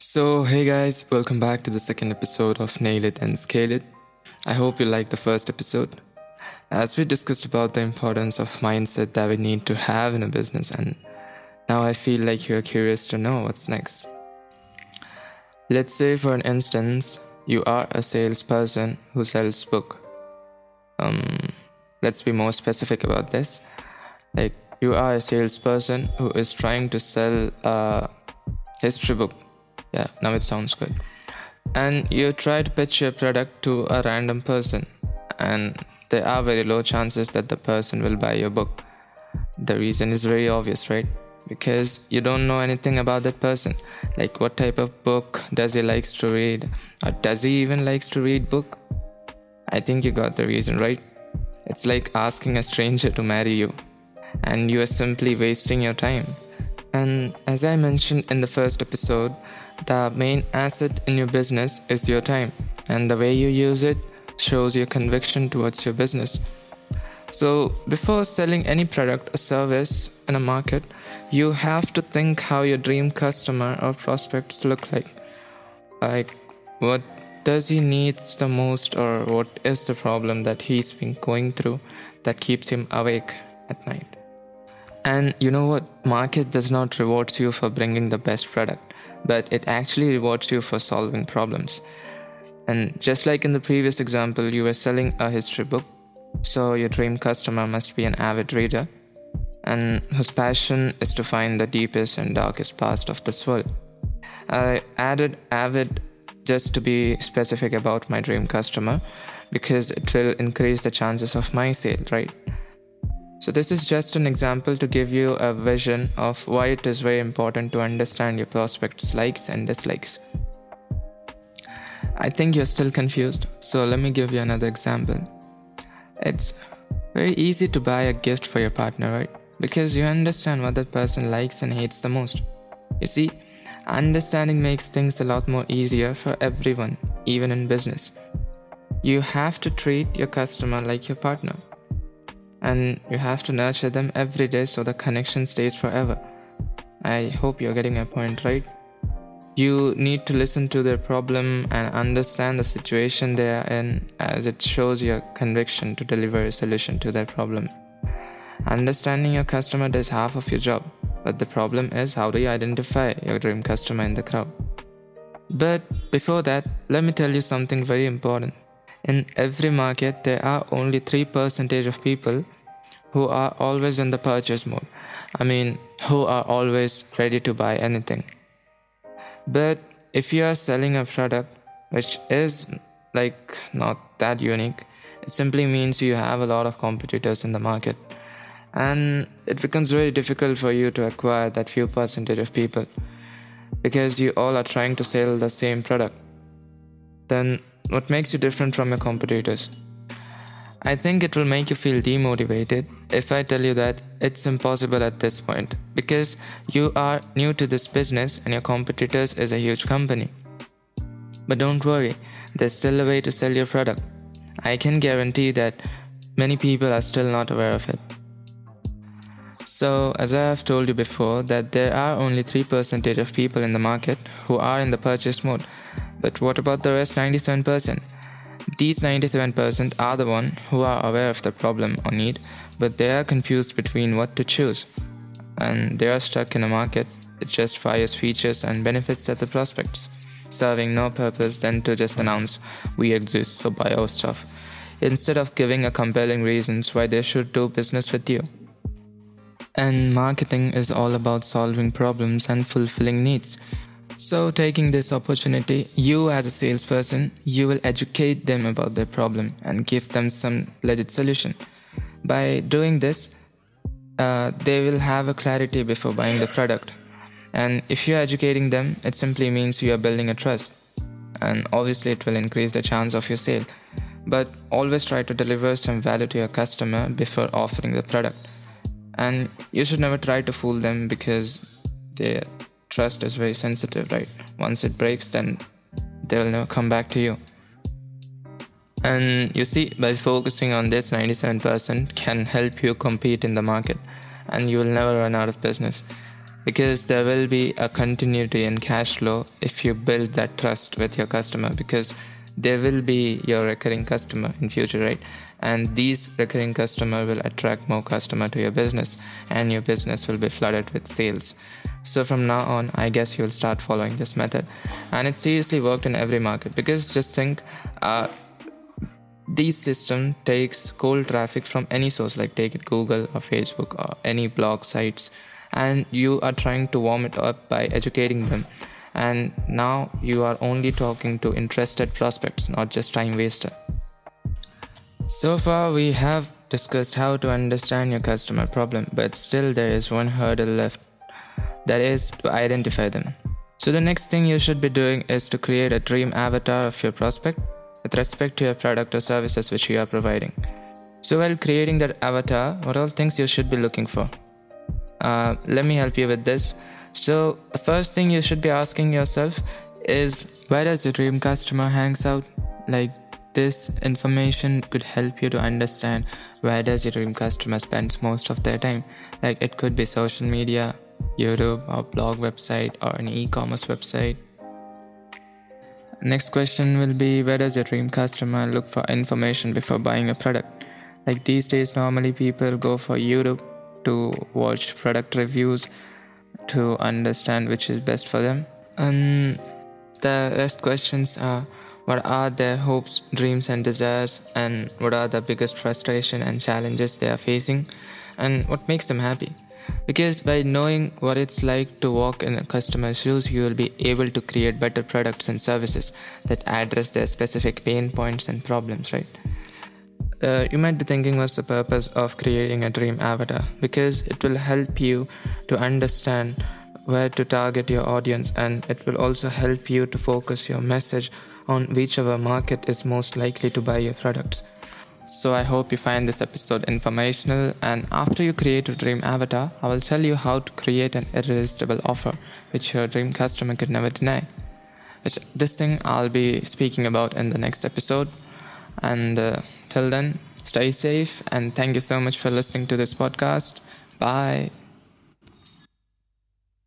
So, hey guys, welcome back to the second episode of Nail It and Scale It. I hope you liked the first episode. As we discussed about the importance of mindset that we need to have in a business, and now I feel like you're curious to know what's next. Let's say, for an instance, you are a salesperson who sells book. Um, let's be more specific about this. Like, you are a salesperson who is trying to sell a history book yeah now it sounds good. And you try to pitch your product to a random person and there are very low chances that the person will buy your book. The reason is very obvious right? Because you don't know anything about that person. Like what type of book does he likes to read? Or does he even likes to read book? I think you got the reason right? It's like asking a stranger to marry you and you are simply wasting your time and as i mentioned in the first episode the main asset in your business is your time, and the way you use it shows your conviction towards your business. So, before selling any product or service in a market, you have to think how your dream customer or prospects look like. Like, what does he needs the most, or what is the problem that he's been going through that keeps him awake at night? And you know what? Market does not reward you for bringing the best product but it actually rewards you for solving problems. And just like in the previous example, you were selling a history book, so your dream customer must be an avid reader and whose passion is to find the deepest and darkest past of this world. I added avid just to be specific about my dream customer because it will increase the chances of my sale, right? So, this is just an example to give you a vision of why it is very important to understand your prospect's likes and dislikes. I think you're still confused, so let me give you another example. It's very easy to buy a gift for your partner, right? Because you understand what that person likes and hates the most. You see, understanding makes things a lot more easier for everyone, even in business. You have to treat your customer like your partner and you have to nurture them every day so the connection stays forever. I hope you're getting my point right. You need to listen to their problem and understand the situation they are in as it shows your conviction to deliver a solution to their problem. Understanding your customer does half of your job, but the problem is how do you identify your dream customer in the crowd? But before that, let me tell you something very important. In every market, there are only 3% of people who are always in the purchase mode. I mean, who are always ready to buy anything. But if you are selling a product which is like not that unique, it simply means you have a lot of competitors in the market. And it becomes very difficult for you to acquire that few percentage of people because you all are trying to sell the same product. Then what makes you different from your competitors? I think it will make you feel demotivated if I tell you that it's impossible at this point because you are new to this business and your competitors is a huge company. But don't worry, there's still a way to sell your product. I can guarantee that many people are still not aware of it. So, as I have told you before, that there are only 3% of people in the market who are in the purchase mode but what about the rest 97%? These 97% are the one who are aware of the problem or need, but they are confused between what to choose. And they are stuck in a market that just fires features and benefits at the prospects, serving no purpose than to just announce we exist, so buy our stuff, instead of giving a compelling reasons why they should do business with you. And marketing is all about solving problems and fulfilling needs. So, taking this opportunity, you as a salesperson, you will educate them about their problem and give them some legit solution. By doing this, uh, they will have a clarity before buying the product. And if you're educating them, it simply means you are building a trust. And obviously, it will increase the chance of your sale. But always try to deliver some value to your customer before offering the product. And you should never try to fool them because they trust is very sensitive, right? Once it breaks, then they will never come back to you. And you see, by focusing on this, 97% can help you compete in the market and you will never run out of business because there will be a continuity in cash flow if you build that trust with your customer because they will be your recurring customer in future right and these recurring customer will attract more customer to your business and your business will be flooded with sales. So from now on i guess you'll start following this method. And it seriously worked in every market because just think uh, this system takes cold traffic from any source like take it google or facebook or any blog sites and you are trying to warm it up by educating them. And now you are only talking to interested prospects not just time waster so far we have discussed how to understand your customer problem but still there is one hurdle left that is to identify them so the next thing you should be doing is to create a dream avatar of your prospect with respect to your product or services which you are providing so while creating that avatar what all things you should be looking for uh, let me help you with this. So, the first thing you should be asking yourself is where does your dream customer hangs out? Like this information could help you to understand where does your dream customer spends most of their time. Like it could be social media, YouTube or blog website or an e-commerce website. Next question will be where does your dream customer look for information before buying a product? Like these days normally people go for YouTube to watch product reviews to understand which is best for them. And the rest questions are what are their hopes, dreams, and desires, and what are the biggest frustration and challenges they are facing, and what makes them happy. Because by knowing what it's like to walk in a customer's shoes, you will be able to create better products and services that address their specific pain points and problems, right? Uh, you might be thinking what's the purpose of creating a dream avatar because it will help you to understand where to target your audience and it will also help you to focus your message on whichever market is most likely to buy your products. So I hope you find this episode informational and after you create a dream avatar, I will tell you how to create an irresistible offer which your dream customer could never deny. Which this thing I'll be speaking about in the next episode and uh, Till then, stay safe and thank you so much for listening to this podcast. Bye.